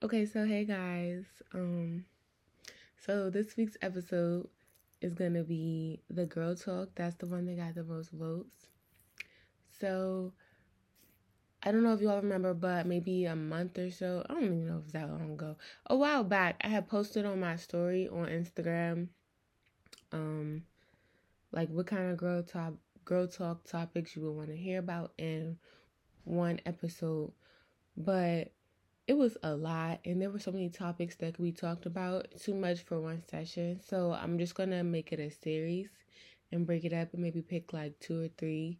Okay, so hey guys. Um so this week's episode is going to be the girl talk. That's the one that got the most votes. So I don't know if you all remember, but maybe a month or so, I don't even know if that long ago. A while back, I had posted on my story on Instagram um like what kind of girl talk girl talk topics you would want to hear about in one episode. But it was a lot and there were so many topics that we talked about too much for one session so i'm just gonna make it a series and break it up and maybe pick like two or three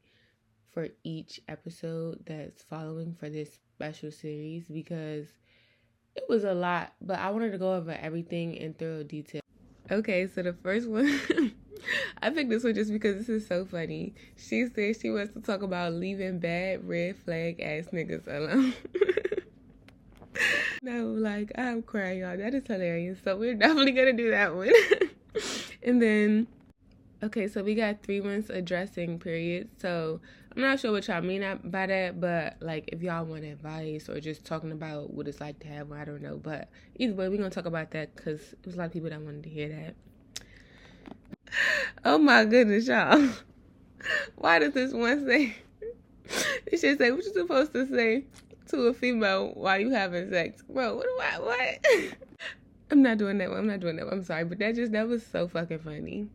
for each episode that's following for this special series because it was a lot but i wanted to go over everything in thorough detail okay so the first one I picked this one just because this is so funny. She said she wants to talk about leaving bad red flag ass niggas alone. no, like I'm crying, y'all. That is hilarious. So we're definitely gonna do that one. and then, okay, so we got three months addressing period. So I'm not sure what y'all mean by that, but like if y'all want advice or just talking about what it's like to have one, I don't know. But either way, we're gonna talk about that because there's a lot of people that wanted to hear that. Oh my goodness, y'all. Why does this one say? It should say what you supposed to say to a female while you having sex. Bro, what do I what? I'm not doing that one. I'm not doing that one. I'm sorry, but that just that was so fucking funny.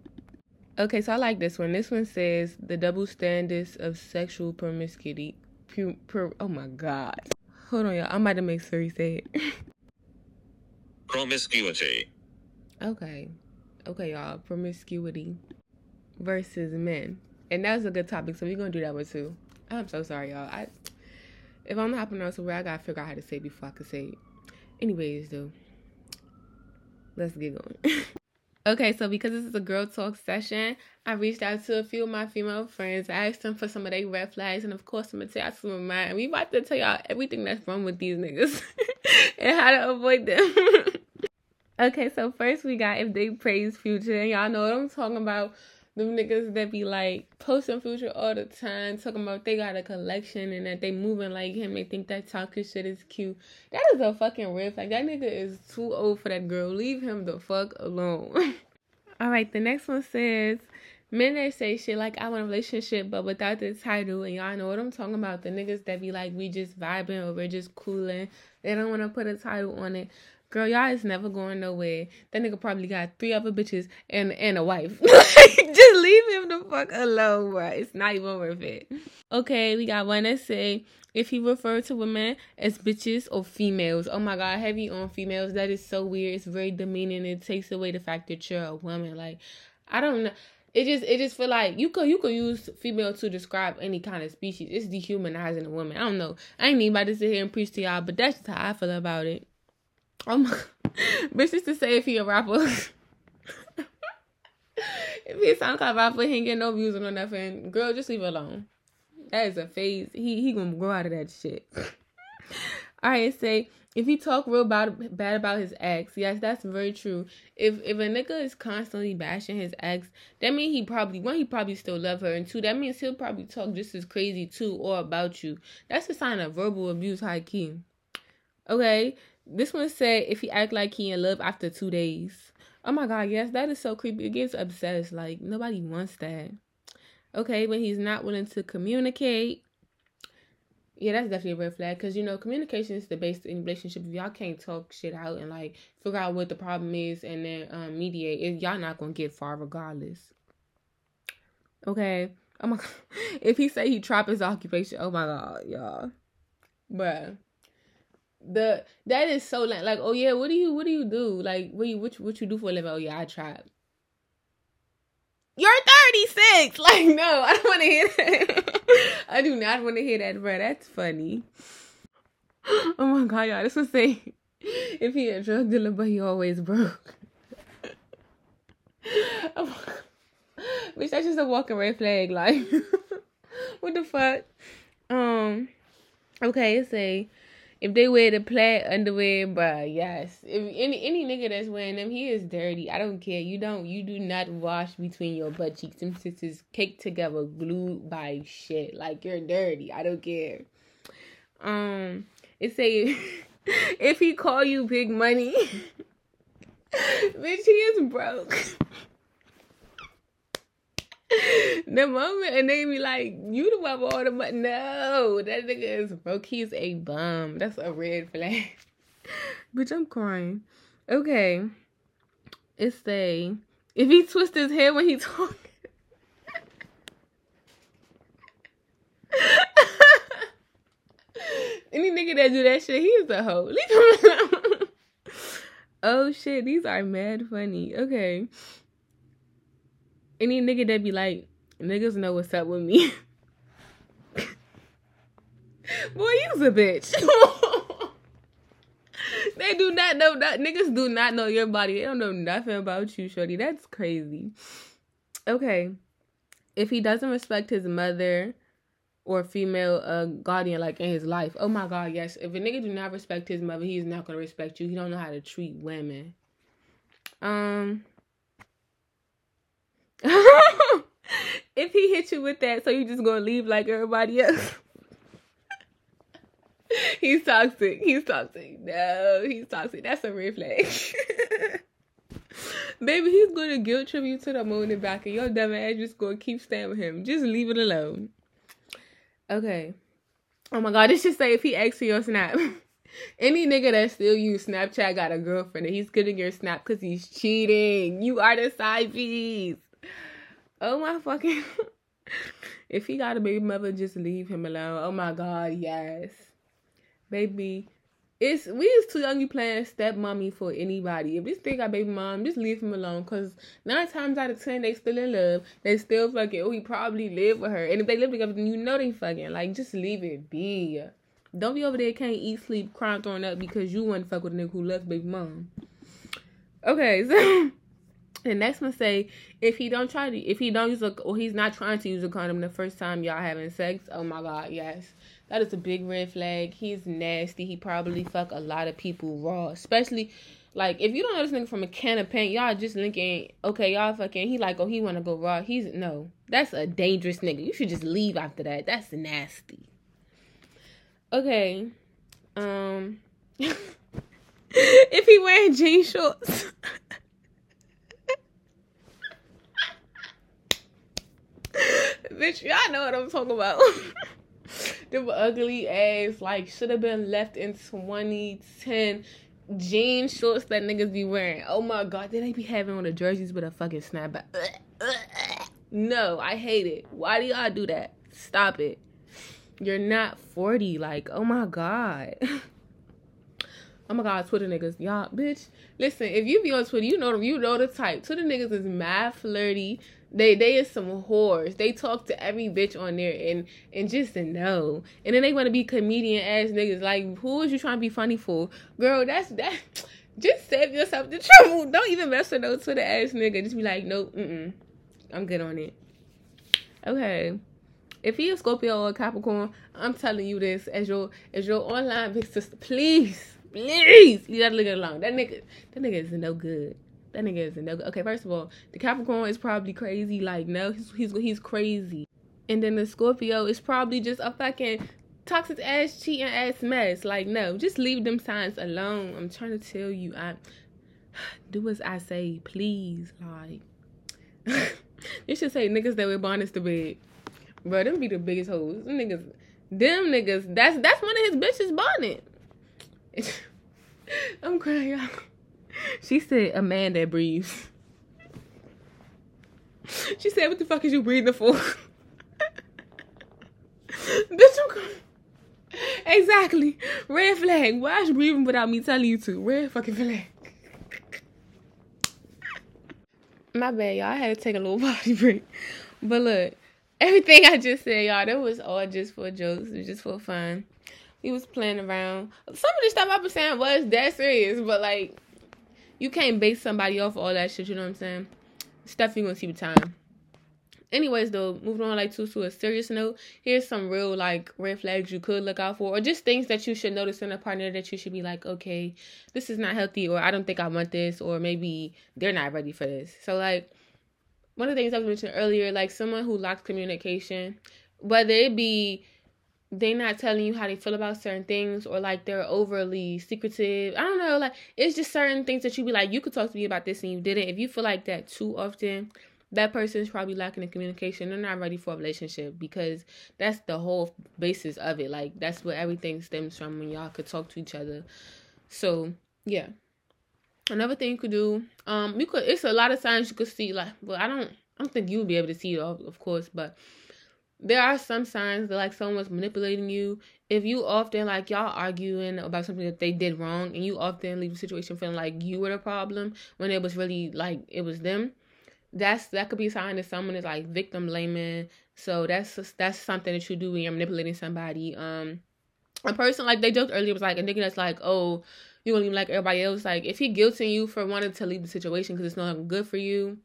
Okay, so I like this one. This one says the double standards of sexual promiscuity. Pu- per, oh my god. Hold on, y'all. I'm about to make Siri say it. Promiscuity. Okay. Okay, y'all. Promiscuity versus men. And that was a good topic, so we're gonna do that one too. I'm so sorry, y'all. I if I'm not pronouncing word, I gotta figure out how to say it before I can say it. Anyways, though, let's get going. okay, so because this is a girl talk session, I reached out to a few of my female friends. I asked them for some of their red flags, and of course, I'm gonna tell y'all some of mine. We about to tell y'all everything that's wrong with these niggas and how to avoid them. okay, so first we got if they praise future, and y'all know what I'm talking about them niggas that be like posting future all the time, talking about they got a collection and that they moving like him. They think that talking shit is cute. That is a fucking riff. Like that nigga is too old for that girl. Leave him the fuck alone. all right, the next one says. Men that say shit like I want a relationship but without the title and y'all know what I'm talking about. The niggas that be like we just vibing or we're just cooling. They don't want to put a title on it. Girl, y'all is never going nowhere. That nigga probably got three other bitches and and a wife. Just leave him the fuck alone, bro. It's not even worth it. Okay, we got one that say if he referred to women as bitches or females. Oh my god, heavy on females. That is so weird. It's very demeaning. It takes away the fact that you're a woman. Like, I don't know. It just it just feel like you could you could use female to describe any kind of species. It's dehumanizing a woman. I don't know. I ain't even about to sit here and preach to y'all, but that's just how I feel about it. My bitch used to say if he a rapper. if he a SoundCloud rapper, he ain't get no views or nothing. Girl, just leave it alone. That is a phase. He he gonna grow out of that shit. Alright, say if he talk real bad bad about his ex, yes, that's very true. If if a nigga is constantly bashing his ex, that means he probably one he probably still love her, and two that means he'll probably talk just as crazy too or about you. That's a sign of verbal abuse, high key. Okay, this one said if he act like he in love after two days. Oh my god, yes, that is so creepy. It gets obsessed. Like nobody wants that. Okay, but he's not willing to communicate. Yeah, that's definitely a red flag because you know communication is the base in relationship. If y'all can't talk shit out and like figure out what the problem is and then um, mediate, it, y'all not gonna get far regardless. Okay. Oh my god. If he say he trap his occupation, oh my god, y'all. Bruh the that is so like, like oh yeah what do you what do you do? Like what you what, what you do for a living? Oh yeah I tried. you're 36 like no I don't want to hear that. I do not want to hear that bro that's funny. Oh my god y'all this was say if he a drug dealer but he always broke. Oh Bitch, that's just a walking red flag. Like, what the fuck? Um, okay, say if they wear the plaid underwear, but yes. If any any nigga that's wearing them, he is dirty. I don't care. You don't you do not wash between your butt cheeks. Them sisters caked together, glued by shit. Like you're dirty. I don't care. Um, it say if he call you big money, bitch, he is broke. the moment and they be like, you the one with all the money. No, that nigga is broke. He's a bum. That's a red flag. Bitch, I'm crying. Okay. It say if he twists his head when he talking. Any nigga that do that shit, he is a hoe. Leave him alone. oh shit, these are mad funny. Okay. Any nigga that be like, niggas know what's up with me. Boy, you's a bitch. they do not know that niggas do not know your body. They don't know nothing about you, shorty. That's crazy. Okay. If he doesn't respect his mother or female uh guardian like in his life, oh my god, yes. If a nigga do not respect his mother, he's not gonna respect you. He don't know how to treat women. Um if he hit you with that, so you just gonna leave like everybody else. he's toxic. He's toxic. No, he's toxic. That's a red flag. Baby, he's gonna guilt trip you to the moon and back, and your dumb ass just gonna keep staying with him. Just leave it alone. Okay. Oh my god, this should say if he asks for your snap. Any nigga that still use Snapchat got a girlfriend and he's getting your snap because he's cheating. You are the side piece. Oh my fucking. if he got a baby mother, just leave him alone. Oh my god, yes baby. It's we is too young. You playing step mommy for anybody. If this thing got baby mom, just leave him alone. Cause nine times out of ten, they still in love. They still fucking. Oh, he probably live with her. And if they live together, then you know they fucking. Like just leave it be. Don't be over there can't eat, sleep, crying, throwing up because you want to fuck with a nigga who loves baby mom. Okay, so the next one say if he don't try to, if he don't use a, or he's not trying to use a condom the first time y'all having sex. Oh my god, yes. That is a big red flag. He's nasty. He probably fuck a lot of people raw. Especially like if you don't know this nigga from a can of paint, y'all just linking okay, y'all fucking he like, oh he wanna go raw. He's no. That's a dangerous nigga. You should just leave after that. That's nasty. Okay. Um if he wearing jean shorts. Bitch, y'all know what I'm talking about. them ugly ass like should have been left in 2010 jean shorts that niggas be wearing. Oh my god, did they be having on the jerseys with a fucking snapback? No, I hate it. Why do y'all do that? Stop it. You're not 40. Like, oh my god. oh my god, Twitter niggas. Y'all, bitch. Listen, if you be on Twitter, you know them. you know the type. Twitter niggas is mad flirty. They they is some whores. They talk to every bitch on there and and just to know. And then they want to be comedian ass niggas. Like who is you trying to be funny for, girl? That's that. Just save yourself the trouble. Don't even mess with no Twitter ass nigga. Just be like, nope, mm-mm. I'm good on it. Okay. If he a Scorpio or a Capricorn, I'm telling you this as your as your online big sister. Please, please leave that nigga alone. That nigga, that nigga is no good. That nigga is no good. Okay, first of all, the Capricorn is probably crazy. Like, no, he's he's he's crazy. And then the Scorpio is probably just a fucking toxic ass cheating ass mess. Like, no, just leave them signs alone. I'm trying to tell you, I do as I say, please. Like, you should say niggas that wear bonnets to bed. Bro, them be the biggest hoes. Niggas, them niggas. That's that's one of his bitches bonnet. I'm crying, y'all. She said a man that breathes. She said, "What the fuck is you breathing for?" Bitch, I'm Exactly. Red flag. Why is you breathing without me telling you to? Red fucking flag. My bad, y'all. I had to take a little body break. But look, everything I just said, y'all, that was all just for jokes. It was just for fun. We was playing around. Some of the stuff I was saying was that serious, but like you can't base somebody off all that shit, you know what I'm saying? Stuff you gonna see with time. Anyways, though, moving on like to to a serious note, here's some real like red flags you could look out for, or just things that you should notice in a partner that you should be like, okay, this is not healthy, or I don't think I want this, or maybe they're not ready for this. So like one of the things I mentioned earlier, like someone who lacks communication, whether it be they not telling you how they feel about certain things or like they're overly secretive. I don't know, like it's just certain things that you be like, you could talk to me about this and you didn't. If you feel like that too often, that person is probably lacking in communication. They're not ready for a relationship because that's the whole basis of it. Like that's where everything stems from when y'all could talk to each other. So yeah. Another thing you could do, um, you could it's a lot of signs you could see like well I don't I don't think you would be able to see it all, of course, but there are some signs that like someone's manipulating you. If you often like y'all arguing about something that they did wrong and you often leave the situation feeling like you were the problem when it was really like it was them, that's that could be a sign that someone is like victim blaming. So that's that's something that you do when you're manipulating somebody. Um a person like they joked earlier was like a nigga that's like, oh, you gonna leave like everybody else. Like if he guilting you for wanting to leave the situation because it's not good for you,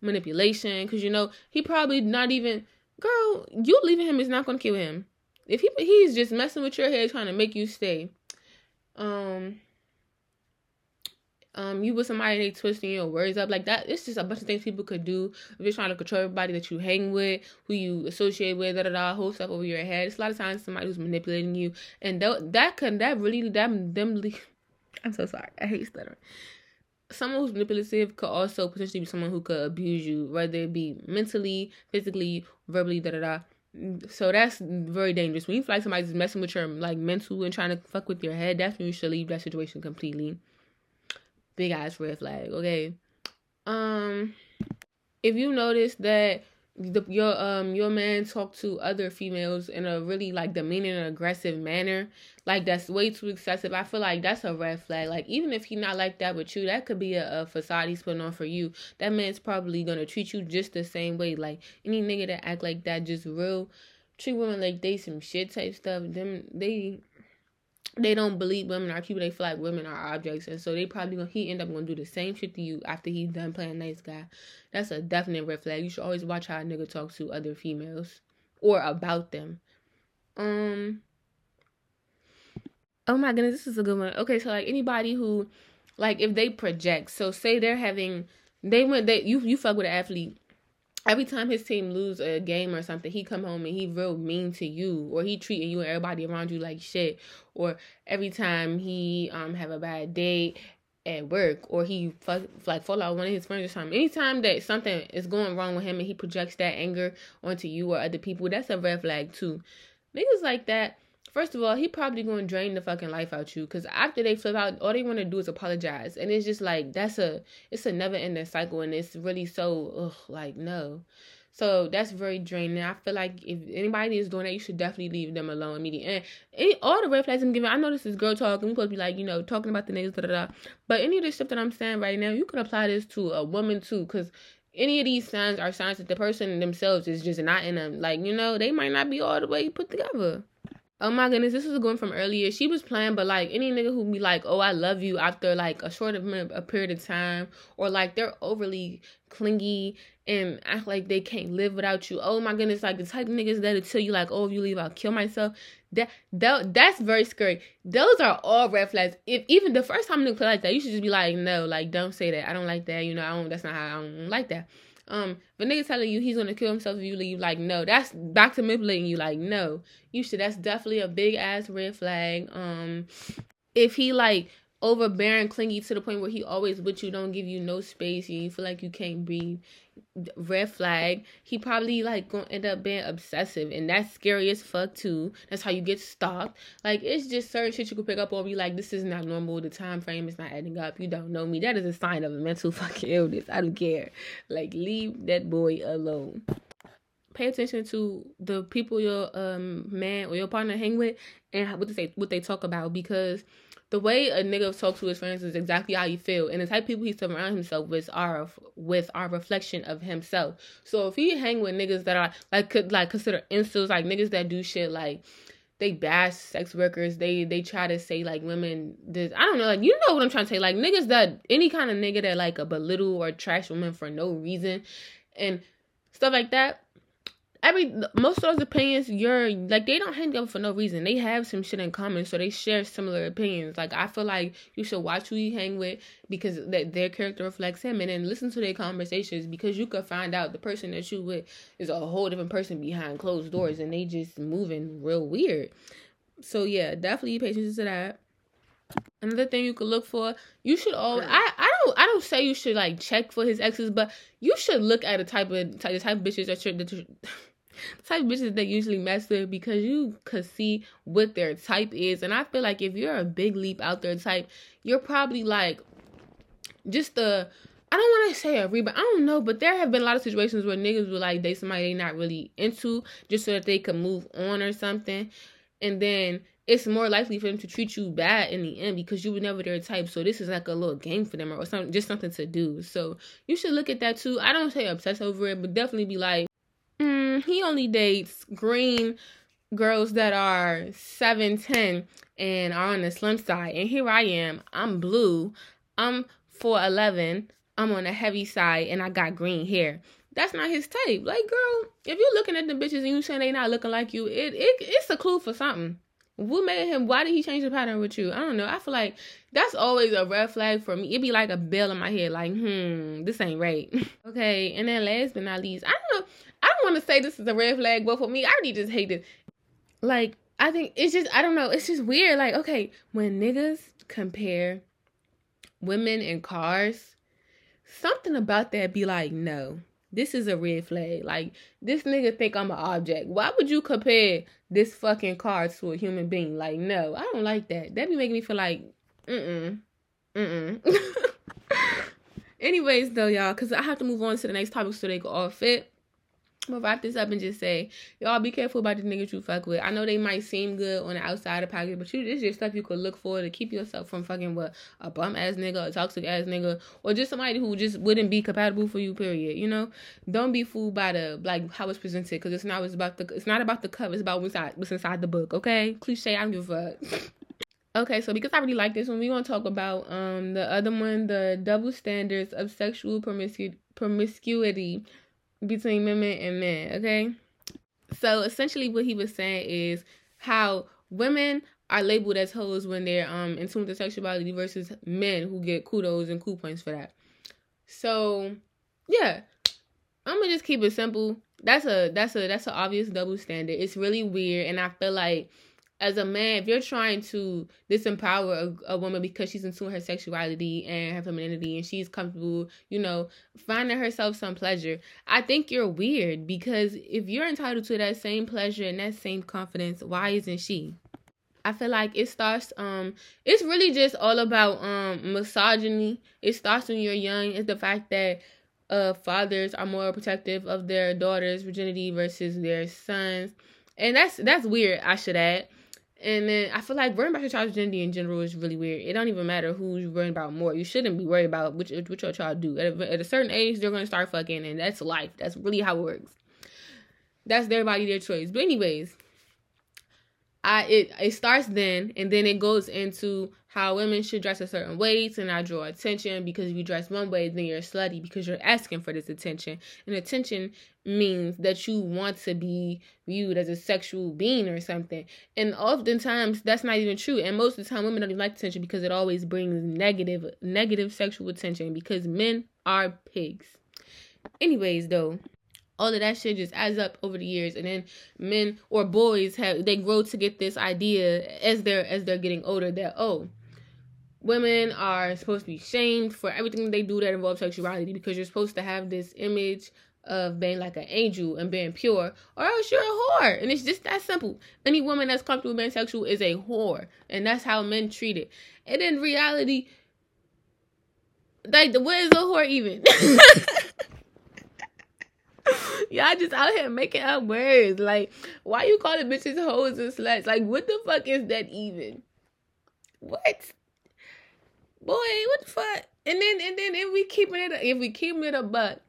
manipulation. Because you know he probably not even girl, you leaving him is not gonna kill him. If he he's just messing with your head trying to make you stay. Um um, you with somebody they twisting your words up like that. It's just a bunch of things people could do if you're trying to control everybody that you hang with, who you associate with, da da da, whole stuff over your head. It's a lot of times somebody who's manipulating you, and that that can that really that them. I'm so sorry. I hate stuttering. Someone who's manipulative could also potentially be someone who could abuse you, whether it be mentally, physically, verbally, da da da. So that's very dangerous. When you feel like somebody's messing with your like mental and trying to fuck with your head, that's when you should leave that situation completely. Big ass red flag. Okay. Um, if you notice that the, your um your man talk to other females in a really like demeaning and aggressive manner. Like that's way too excessive. I feel like that's a red flag. Like even if he not like that with you that could be a, a facade he's putting on for you. That man's probably gonna treat you just the same way. Like any nigga that act like that just real treat women like they some shit type stuff. Them they they don't believe women are people. They feel like women are objects, and so they probably gonna he end up gonna do the same shit to you after he's done playing nice guy. That's a definite red flag. You should always watch how a nigga talks to other females or about them. Um. Oh my goodness, this is a good one. Okay, so like anybody who, like, if they project, so say they're having, they went, they you you fuck with an athlete every time his team lose a game or something, he come home and he real mean to you, or he treating you and everybody around you like shit, or every time he um have a bad day at work, or he fuck, like fall out one of his friends or something. Anytime that something is going wrong with him and he projects that anger onto you or other people, that's a red flag too. Niggas like that First of all, he probably gonna drain the fucking life out you because after they flip out, all they want to do is apologize, and it's just like that's a it's a never ending cycle, and it's really so ugh, like no. So that's very draining. I feel like if anybody is doing that, you should definitely leave them alone immediately. And any, all the red flags I'm giving, I know this is girl talk, we supposed to be like, you know, talking about the niggas, da da da. But any of the stuff that I'm saying right now, you can apply this to a woman too, because any of these signs are signs that the person themselves is just not in them. Like, you know, they might not be all the way put together. Oh my goodness, this is going from earlier. She was playing, but like any nigga who be like, "Oh, I love you" after like a short of a period of time, or like they're overly clingy and act like they can't live without you. Oh my goodness, like the type of niggas that'll tell you like, "Oh, if you leave, I'll kill myself." That that that's very scary. Those are all red flags. If even the first time nigga like that, you should just be like, "No, like don't say that. I don't like that. You know, I don't. That's not how I don't like that." Um, a nigga telling you he's gonna kill himself if you leave, like no, that's back to manipulating you. Like no, you should. That's definitely a big ass red flag. Um, if he like overbearing, clingy to the point where he always with you, don't give you no space, you feel like you can't breathe red flag. He probably like gonna end up being obsessive, and that's scary as fuck too. That's how you get stalked. Like it's just certain shit you can pick up on. Be like, this is not normal. The time frame is not adding up. You don't know me. That is a sign of a mental fucking illness. I don't care. Like leave that boy alone. Pay attention to the people your um man or your partner hang with and what they say, what they talk about because the way a nigga talks to his friends is exactly how you feel, and the type of people he surround himself with are with our reflection of himself. So if he hang with niggas that are like could like consider incels, like niggas that do shit like they bash sex workers, they they try to say like women this I don't know, like you know what I'm trying to say, like niggas that any kind of nigga that like a belittle or trash women for no reason and stuff like that every most of those opinions you're like they don't hang up for no reason. They have some shit in common so they share similar opinions. Like i feel like you should watch who you hang with because that their character reflects him and then listen to their conversations because you could find out the person that you with is a whole different person behind closed doors and they just moving real weird. So yeah definitely pay attention to that. Another thing you could look for, you should always. I, I don't I don't say you should like check for his exes, but you should look at the type of type, the type of bitches that you're, that type of bitches that usually mess with because you could see what their type is. And I feel like if you're a big leap out there type, you're probably like just the I don't want to say a rebound. I don't know, but there have been a lot of situations where niggas will like date somebody they not really into just so that they can move on or something. And then it's more likely for them to treat you bad in the end because you were never their type. So this is like a little game for them or something, just something to do. So you should look at that too. I don't say obsess over it, but definitely be like, mm, he only dates green girls that are 7'10 and are on the slim side. And here I am. I'm blue. I'm 4'11. I'm on the heavy side and I got green hair. That's not his type. Like, girl, if you're looking at the bitches and you saying they not looking like you, it, it it's a clue for something. What made him? Why did he change the pattern with you? I don't know. I feel like that's always a red flag for me. It'd be like a bell in my head, like, hmm, this ain't right. okay, and then last but not least, I don't know. I don't want to say this is a red flag, but for me, I already just hate it. Like, I think it's just, I don't know. It's just weird. Like, okay, when niggas compare women and cars, something about that be like, no, this is a red flag. Like this nigga think I'm an object. Why would you compare this fucking car to a human being? Like, no, I don't like that. That be making me feel like, mm mm, mm mm. Anyways, though, y'all, because I have to move on to the next topic so they go all fit. But wrap this up and just say, y'all be careful about the niggas you fuck with. I know they might seem good on the outside of pocket, but you this is stuff you could look for to keep yourself from fucking what a bum ass nigga, a toxic ass nigga, or just somebody who just wouldn't be compatible for you. Period. You know, don't be fooled by the like how it's presented because it's not it's about the it's not about the cover. It's about what's inside what's inside the book. Okay, cliche. I don't give a fuck. Okay, so because I really like this one, we're gonna talk about um the other one, the double standards of sexual promiscu- promiscuity between women and men, okay? So essentially what he was saying is how women are labeled as hoes when they're um in tune with their sexuality versus men who get kudos and cool points for that. So yeah. I'm gonna just keep it simple. That's a that's a that's an obvious double standard. It's really weird and I feel like as a man, if you're trying to disempower a, a, woman because she's into her sexuality and her femininity and she's comfortable, you know, finding herself some pleasure, I think you're weird because if you're entitled to that same pleasure and that same confidence, why isn't she? I feel like it starts um it's really just all about um misogyny. It starts when you're young. It's the fact that uh fathers are more protective of their daughters' virginity versus their sons. And that's that's weird, I should add. And then I feel like worrying about your child's virginity in general is really weird. It don't even matter who you're worrying about more. You shouldn't be worried about which what your child do. At a, at a certain age, they're gonna start fucking, and that's life. That's really how it works. That's their body, their choice. But anyways, I it it starts then, and then it goes into how women should dress a certain way to not draw attention because if you dress one way then you're slutty because you're asking for this attention. And attention means that you want to be viewed as a sexual being or something. And oftentimes that's not even true. And most of the time women don't even like attention because it always brings negative negative sexual attention because men are pigs. Anyways though all of that shit just adds up over the years. And then men or boys have they grow to get this idea as they're as they're getting older that oh women are supposed to be shamed for everything they do that involves sexuality because you're supposed to have this image of being like an angel and being pure, or else you're a whore. And it's just that simple. Any woman that's comfortable being sexual is a whore. And that's how men treat it. And in reality, like, what is a whore even? Y'all just out here making up words. Like, why you calling bitches hoes and sluts? Like, what the fuck is that even? What? Boy, what the fuck? And then and then if we keeping it if we keeping it a buck,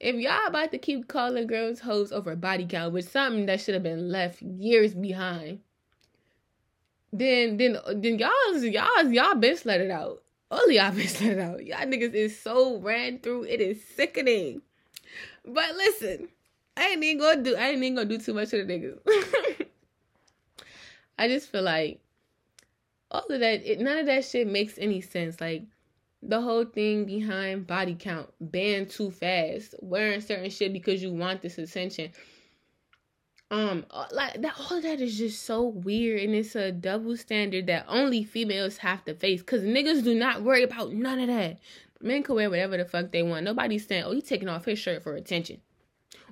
if y'all about to keep calling girls hoes over body count, which something that should have been left years behind, then then then y'all y'all y'all been let it out. All y'all been let it out. Y'all niggas is so ran through. It is sickening. But listen, I ain't even gonna do I ain't even gonna do too much to the niggas. I just feel like all of that it, none of that shit makes any sense. Like the whole thing behind body count, banned too fast, wearing certain shit because you want this attention. Um, like that, all of that is just so weird, and it's a double standard that only females have to face. Cause niggas do not worry about none of that. Men can wear whatever the fuck they want. Nobody's saying, "Oh, he taking off his shirt for attention."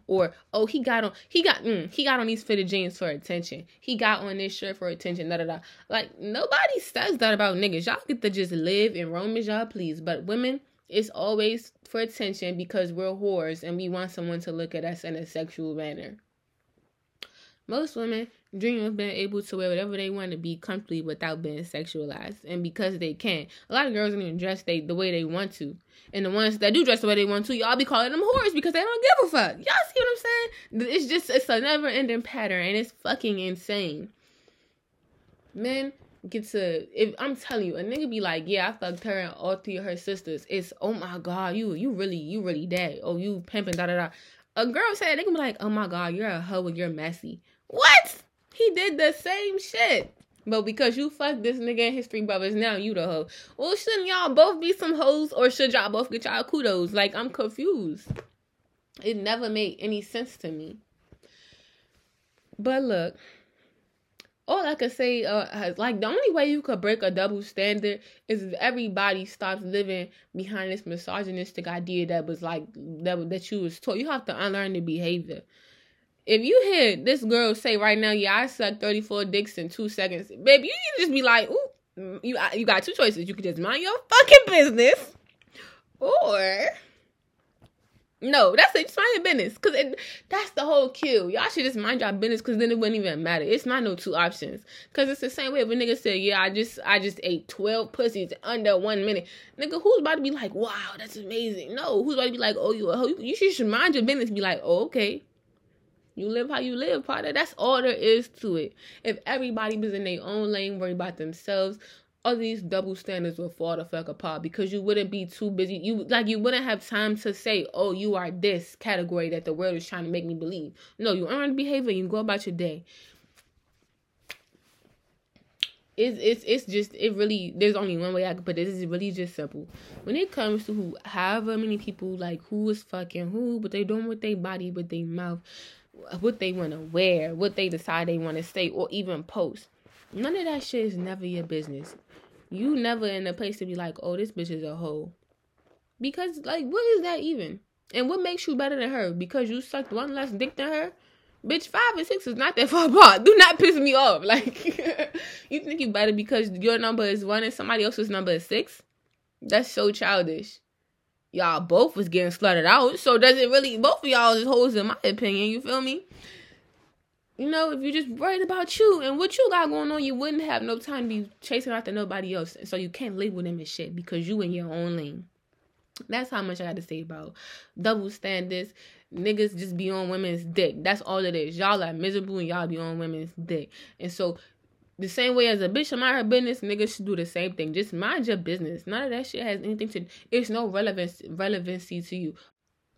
Or oh he got on he got mm, he got on these fitted jeans for attention. He got on this shirt for attention da da da. Like nobody says that about niggas. Y'all get to just live and roam as y'all please. But women it's always for attention because we're whores and we want someone to look at us in a sexual manner most women dream of being able to wear whatever they want to be comfortably without being sexualized. And because they can. A lot of girls don't even dress they the way they want to. And the ones that do dress the way they want to, y'all be calling them whores because they don't give a fuck. Y'all see what I'm saying? It's just it's a never ending pattern and it's fucking insane. Men get to if I'm telling you, a nigga be like, Yeah, I fucked her and all three of her sisters. It's oh my god, you you really you really dead. Oh you pimping da da da. A girl said they can be like, Oh my god, you're a hoe and you're messy. What? He did the same shit. But because you fucked this nigga and his three brothers, now you the hoe. Well, shouldn't y'all both be some hoes or should y'all both get y'all kudos? Like, I'm confused. It never made any sense to me. But look, all I could say, uh, like the only way you could break a double standard is if everybody stops living behind this misogynistic idea that was like that that you was taught. You have to unlearn the behavior if you hear this girl say right now, yeah, I sucked 34 dicks in two seconds, baby, you need to just be like, ooh, you, you got two choices. You could just mind your fucking business, or no, that's it. Just mind your business, cause that's the whole kill. Y'all should just mind your business, cause then it wouldn't even matter. It's not no two options, cause it's the same way if a nigga say, yeah, I just I just ate 12 pussies under one minute. Nigga, who's about to be like, wow, that's amazing? No, who's about to be like, oh, you a hoe? You should just mind your business. Be like, oh, okay. You live how you live, partner. That's all there is to it. If everybody was in their own lane, worry about themselves, all these double standards would fall the fuck apart because you wouldn't be too busy. You like you wouldn't have time to say, "Oh, you are this category that the world is trying to make me believe." No, you earn behavior. You go about your day. It's it's it's just it really. There's only one way I can put this. Is really just simple. When it comes to who, however many people like who is fucking who, but they doing with their body, with their mouth what they want to wear, what they decide they want to say, or even post. None of that shit is never your business. You never in a place to be like, oh, this bitch is a hoe. Because, like, what is that even? And what makes you better than her? Because you sucked one less dick than her? Bitch, five and six is not that far apart. Do not piss me off. Like, you think you better because your number is one and somebody else's number is six? That's so childish y'all both was getting slutted out. So does it really both of y'all is hoes in my opinion, you feel me? You know, if you just worried about you and what you got going on, you wouldn't have no time to be chasing after nobody else. And so you can't label them as shit because you in your own lane. That's how much I got to say about double standards. Niggas just be on women's dick. That's all it is. Y'all are miserable and y'all be on women's dick. And so the same way as a bitch mind her business, niggas should do the same thing. Just mind your business. None of that shit has anything to. It's no relevance relevancy to you.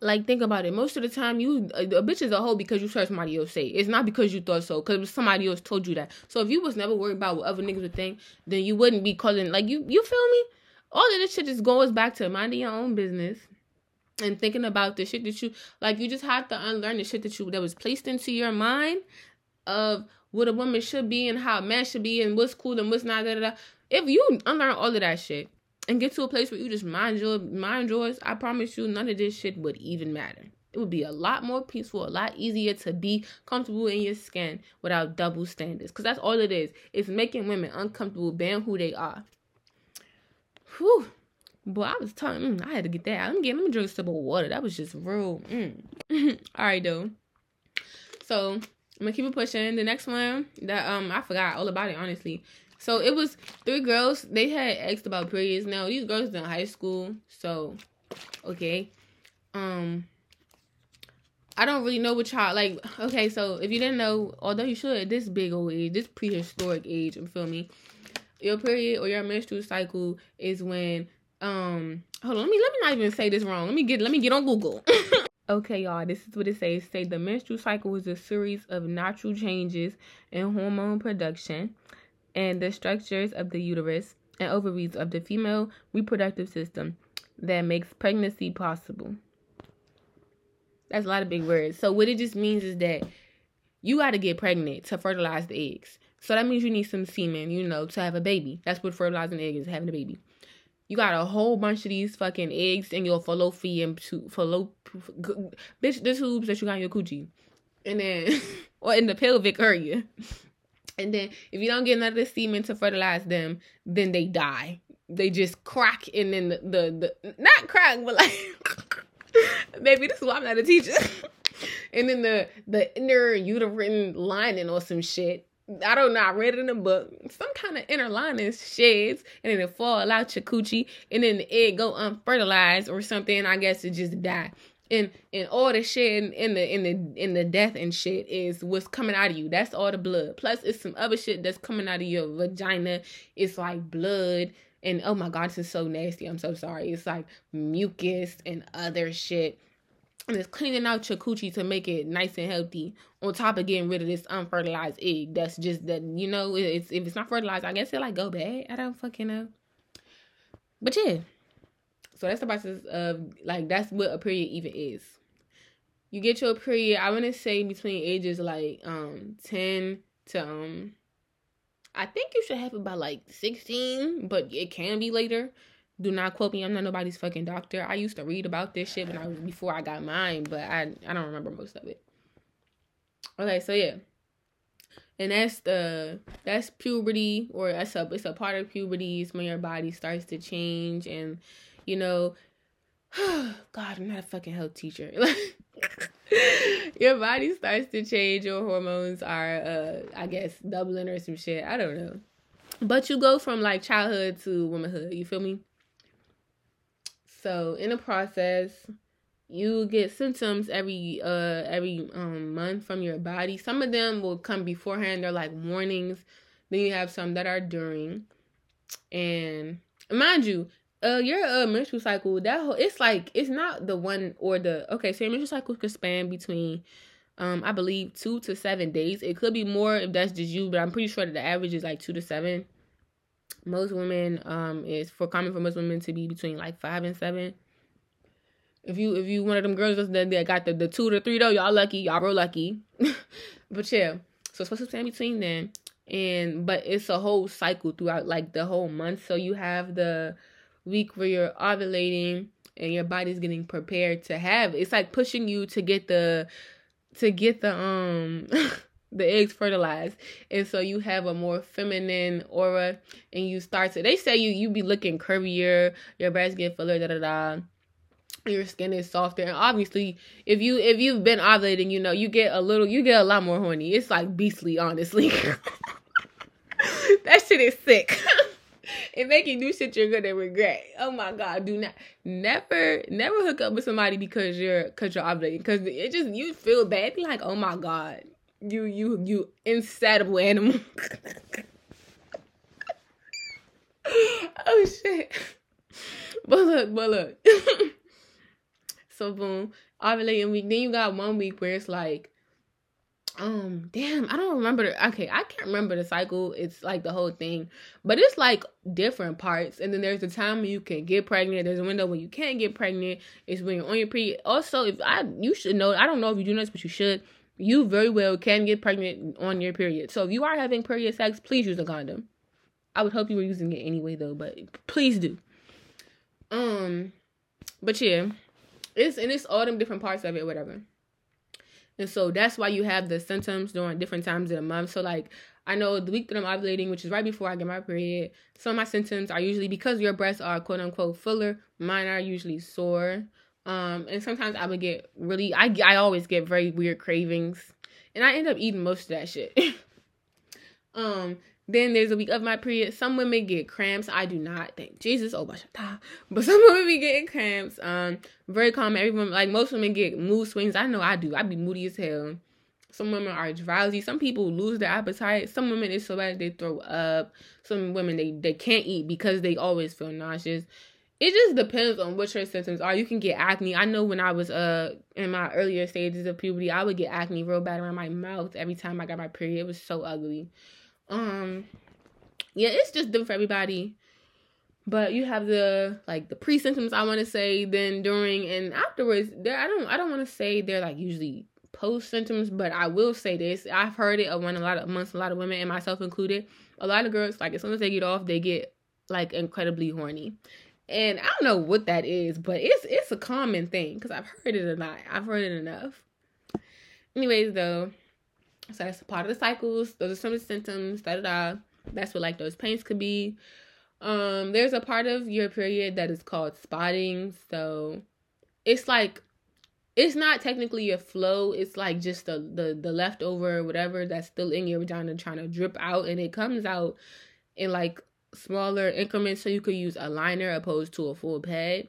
Like think about it. Most of the time, you a, a bitch is a hoe because you heard somebody else say. It's not because you thought so. Because somebody else told you that. So if you was never worried about what other niggas would think, then you wouldn't be calling like you. You feel me? All of this shit just goes back to minding your own business and thinking about the shit that you like. You just have to unlearn the shit that you that was placed into your mind of what a woman should be and how a man should be and what's cool and what's not. Da, da, da. If you unlearn all of that shit and get to a place where you just mind your mind yours, I promise you, none of this shit would even matter. It would be a lot more peaceful, a lot easier to be comfortable in your skin without double standards. Cause that's all it is. It's making women uncomfortable being who they are. Whew. Boy, I was telling, mm, I had to get that. Let me get, let me drink a sip of water. That was just real. Mm. all right, though. So I'm gonna keep it pushing. The next one that um I forgot all about it honestly. So it was three girls. They had asked about periods. Now these girls in high school, so okay. Um, I don't really know what y'all like. Okay, so if you didn't know, although you should, at this big old age, this prehistoric age, you feel me? Your period or your menstrual cycle is when um. Hold on, let me let me not even say this wrong. Let me get let me get on Google. Okay, y'all, this is what it says. Say the menstrual cycle is a series of natural changes in hormone production and the structures of the uterus and ovaries of the female reproductive system that makes pregnancy possible. That's a lot of big words. So what it just means is that you got to get pregnant to fertilize the eggs. So that means you need some semen, you know, to have a baby. That's what fertilizing the egg is, having a baby. You got a whole bunch of these fucking eggs in your fallopian tube, fallopian, bitch, the tubes that you got in your coochie, and then or in the pelvic area. And then if you don't get none of the semen to fertilize them, then they die. They just crack, and then the the, the not crack, but like maybe this is why I'm not a teacher. and then the the inner uterine lining or some shit I don't know. I read it in a book. Some kind of inner lining sheds, and then it fall out your coochie, and then the egg go unfertilized or something. I guess it just die. And and all the shit in the in the in the death and shit is what's coming out of you. That's all the blood. Plus, it's some other shit that's coming out of your vagina. It's like blood. And oh my god, this is so nasty. I'm so sorry. It's like mucus and other shit and it's cleaning out your coochie to make it nice and healthy on top of getting rid of this unfertilized egg that's just that you know it's if it's not fertilized i guess it like go bad. I don't fucking know. But yeah. So that's the process of like that's what a period even is. You get your period i want to say between ages like um 10 to um i think you should have it by like 16 but it can be later do not quote me. I'm not nobody's fucking doctor. I used to read about this shit when I was before I got mine, but I I don't remember most of it. Okay, so yeah. And that's the that's puberty or that's a it's a part of puberty is when your body starts to change and you know God, I'm not a fucking health teacher. your body starts to change, your hormones are uh I guess doubling or some shit. I don't know. But you go from like childhood to womanhood, you feel me? So in the process, you get symptoms every uh every um month from your body. Some of them will come beforehand, they're like warnings. Then you have some that are during. And mind you, uh your uh menstrual cycle, that whole it's like it's not the one or the okay, so your menstrual cycle could span between um I believe two to seven days. It could be more if that's just you, but I'm pretty sure that the average is like two to seven most women um is for common for most women to be between like five and seven. If you if you one of them girls that that got the, the two to three though, y'all lucky, y'all real lucky. but yeah, so it's supposed to stand between then. And but it's a whole cycle throughout like the whole month. So you have the week where you're ovulating and your body's getting prepared to have it's like pushing you to get the to get the um the eggs fertilized. And so you have a more feminine aura and you start to they say you you be looking curvier your breasts get fuller da da da. Your skin is softer. And obviously if you if you've been ovulating you know you get a little you get a lot more horny. It's like beastly honestly. That shit is sick. And make you do shit you're gonna regret. Oh my god, do not never never hook up with somebody because you're because you're ovulating. Because it just you feel bad. Be like, oh my god, you you you insatiable animal. oh shit. But look, but look. so boom, ovulating week. Then you got one week where it's like, um, damn, I don't remember okay, I can't remember the cycle. It's like the whole thing. But it's like different parts. And then there's the time you can get pregnant. There's a window when you can't get pregnant. It's when you're on your period. Also, if I you should know, I don't know if you do this, but you should you very well can get pregnant on your period. So if you are having period sex, please use a condom. I would hope you were using it anyway though, but please do. Um, but yeah, it's and it's all them different parts of it, whatever. And so that's why you have the symptoms during different times of the month. So like I know the week that I'm ovulating, which is right before I get my period, some of my symptoms are usually because your breasts are quote unquote fuller. Mine are usually sore. Um, and sometimes I would get really, I, I always get very weird cravings, and I end up eating most of that shit. um, then there's a week of my period. Some women get cramps. I do not. Thank Jesus. Oh my God. But some women be getting cramps. Um, very common. Everyone, like most women, get mood swings. I know I do. I be moody as hell. Some women are drowsy. Some people lose their appetite. Some women it's so bad they throw up. Some women they they can't eat because they always feel nauseous it just depends on what your symptoms are. You can get acne. I know when I was uh in my earlier stages of puberty, I would get acne real bad around my mouth every time I got my period. It was so ugly. Um yeah, it's just different for everybody. But you have the like the pre symptoms I want to say, then during and afterwards. There I don't I don't want to say they're like usually post symptoms, but I will say this: I've heard it among a lot of amongst a lot of women and myself included. A lot of girls like as soon as they get off, they get like incredibly horny, and I don't know what that is, but it's it's a common thing because I've heard it a lot. I've heard it enough. Anyways, though, so that's part of the cycles. Those are some of the symptoms. Da da da. That's what like those pains could be. Um, there's a part of your period that is called spotting. So it's like it's not technically a flow. It's like just the the the leftover whatever that's still in your vagina trying to drip out, and it comes out in like smaller increments, so you could use a liner opposed to a full pad.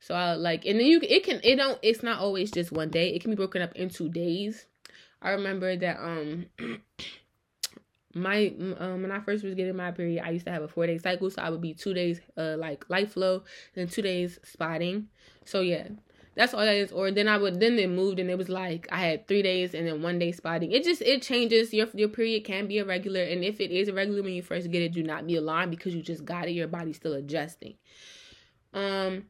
So I like, and then you it can it don't it's not always just one day. It can be broken up into days. I remember that um my um when I first was getting my period, I used to have a four day cycle, so I would be two days uh like light flow, then two days spotting. So yeah, that's all that is. Or then I would then it moved and it was like I had three days and then one day spotting. It just it changes. Your your period can be irregular, and if it is irregular when you first get it, do not be alarmed because you just got it. Your body's still adjusting. Um.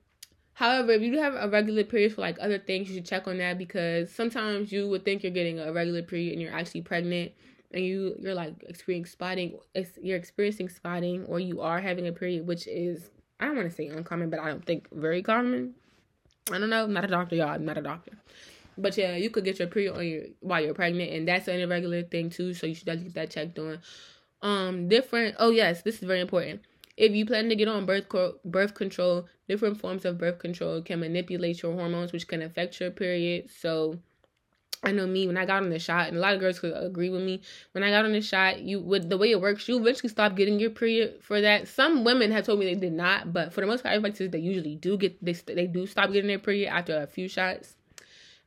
However, if you do have a regular period for like other things, you should check on that because sometimes you would think you're getting a regular period and you're actually pregnant and you you're like experiencing spotting you're experiencing spotting or you are having a period which is I don't want to say uncommon but I don't think very common I don't know. I'm not a doctor, y'all. I'm not a doctor. But yeah, you could get your period on your while you're pregnant, and that's an irregular thing too. So you should definitely get that checked on. Um, different. Oh yes, this is very important. If you plan to get on birth co- birth control, different forms of birth control can manipulate your hormones, which can affect your period. So I know me when I got on the shot, and a lot of girls could agree with me. When I got on the shot, you with the way it works, you eventually stop getting your period for that. Some women have told me they did not, but for the most part, everybody says they usually do get they they do stop getting their period after a few shots.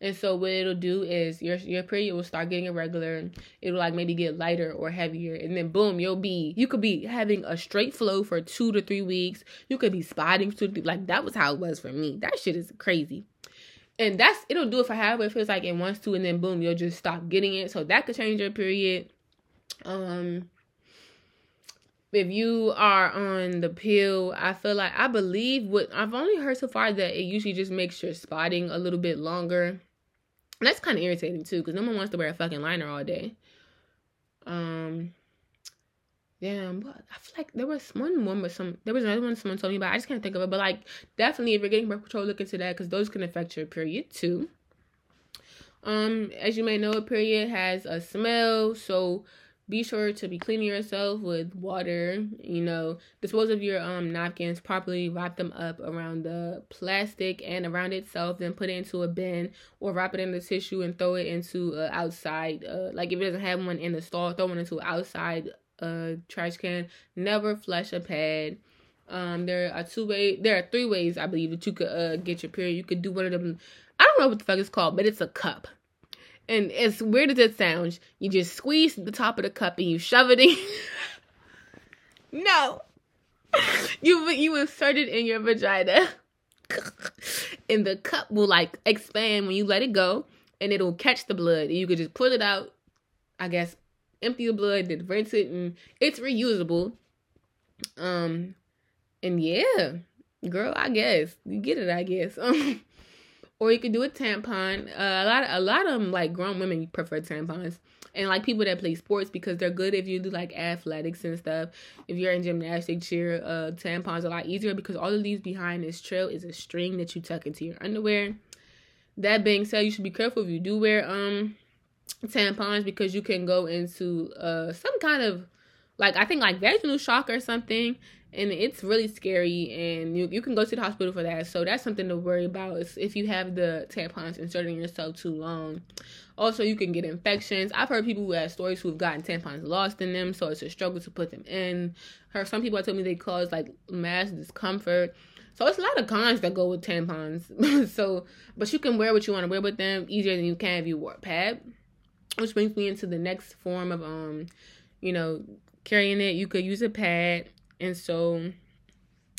And so what it'll do is your your period will start getting irregular. It'll like maybe get lighter or heavier, and then boom, you'll be you could be having a straight flow for two to three weeks. You could be spotting to like that was how it was for me. That shit is crazy and that's it'll do it for however it feels like it wants to, and then boom, you'll just stop getting it. So that could change your period. Um, if you are on the pill, I feel like I believe what I've only heard so far that it usually just makes your spotting a little bit longer. And that's kind of irritating too, because no one wants to wear a fucking liner all day. Um, Damn, but I feel like there was one woman, some there was another one someone told me about. I just can't think of it. But like, definitely, if you're getting birth control, look into that because those can affect your period too. Um, as you may know, a period has a smell, so be sure to be cleaning yourself with water. You know, dispose of your um napkins properly. Wrap them up around the plastic and around itself. Then put it into a bin or wrap it in the tissue and throw it into uh, outside. Uh, like if it doesn't have one in the stall, throw it into outside a trash can. Never flush a pad. Um, there are two ways. There are three ways I believe that you could uh get your period. You could do one of them. I don't know what the fuck it's called, but it's a cup. And as weird as it sounds, you just squeeze the top of the cup and you shove it in. no, you you insert it in your vagina, and the cup will like expand when you let it go, and it'll catch the blood. And you could just pull it out. I guess empty the blood, then rinse it, and it's reusable. Um, and yeah, girl, I guess you get it. I guess. Or you could do a tampon. Uh, a lot, a lot of them, like grown women, prefer tampons, and like people that play sports because they're good if you do like athletics and stuff. If you're in gymnastics, cheer, uh, tampons a lot easier because all of these behind this trail is a string that you tuck into your underwear. That being said, you should be careful if you do wear um tampons because you can go into uh some kind of like I think like vaginal shock or something and it's really scary and you, you can go to the hospital for that. So that's something to worry about if you have the tampons inserting yourself too long. Also you can get infections. I've heard people who have stories who've gotten tampons lost in them so it's a struggle to put them in. Heard some people told me they cause like mass discomfort. So it's a lot of cons that go with tampons. So but you can wear what you want to wear with them easier than you can if you wore a pad which brings me into the next form of um you know carrying it you could use a pad and so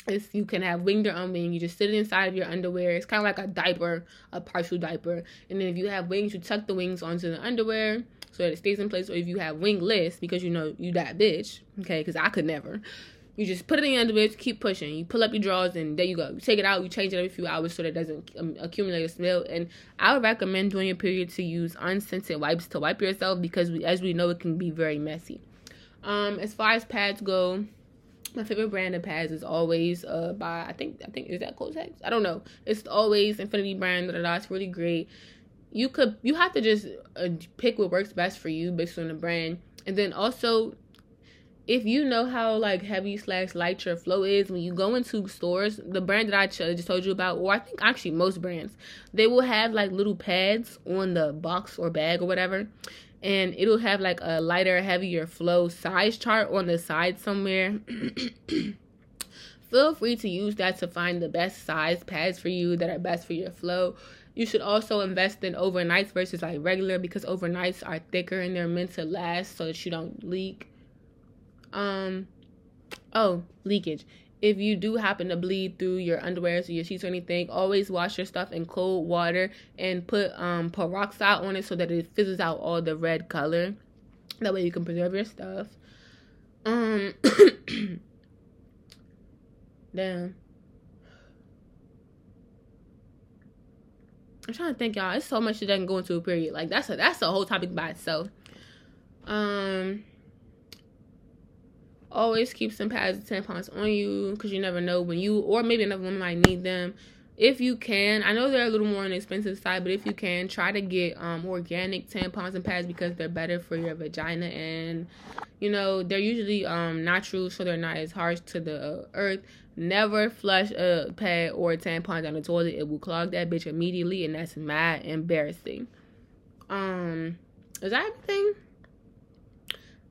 It's, you can have winged or unwinged. You just sit it inside of your underwear. It's kind of like a diaper, a partial diaper. And then if you have wings, you tuck the wings onto the underwear so that it stays in place. Or if you have wingless, because you know you that bitch, okay? Because I could never. You just put it in your underwear, keep pushing. You pull up your drawers, and there you go. You take it out, you change it every few hours so that it doesn't um, accumulate a smell. And I would recommend during your period to use unscented wipes to wipe yourself because, we, as we know, it can be very messy. Um, as far as pads go, my favorite brand of pads is always uh by I think I think is that Kotex? I don't know. It's always Infinity brand. Da, da. It's really great. You could you have to just uh, pick what works best for you based on the brand, and then also if you know how like heavy slash light your flow is when you go into stores the brand that i just told you about or i think actually most brands they will have like little pads on the box or bag or whatever and it'll have like a lighter heavier flow size chart on the side somewhere. Feel free to use that to find the best size pads for you that are best for your flow. You should also invest in overnights versus like regular because overnights are thicker and they're meant to last so that you don't leak um, oh, leakage. If you do happen to bleed through your underwear or your sheets or anything, always wash your stuff in cold water and put um peroxide on it so that it fizzes out all the red color. That way you can preserve your stuff. Um, damn. I'm trying to think, y'all. It's so much that can go into a period. Like that's a that's a whole topic by itself. Um always keep some pads and tampons on you because you never know when you or maybe another woman might need them. If you can i know they're a little more on the expensive side but if you can try to get um organic tampons and pads because they're better for your vagina and you know they're usually um natural so they're not as harsh to the uh, earth. Never flush a pad or a tampon down the toilet. It will clog that bitch immediately and that's mad embarrassing. Um is that everything?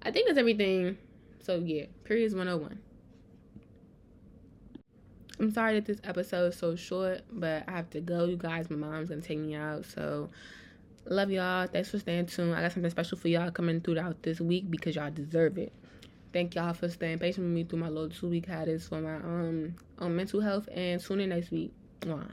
I think that's everything. So yeah, periods 101. I'm sorry that this episode is so short, but I have to go, you guys. My mom's gonna take me out, so love y'all. Thanks for staying tuned. I got something special for y'all coming throughout this week because y'all deserve it. Thank y'all for staying patient with me through my little two week hiatus for my um mental health and tune in next week. Mwah.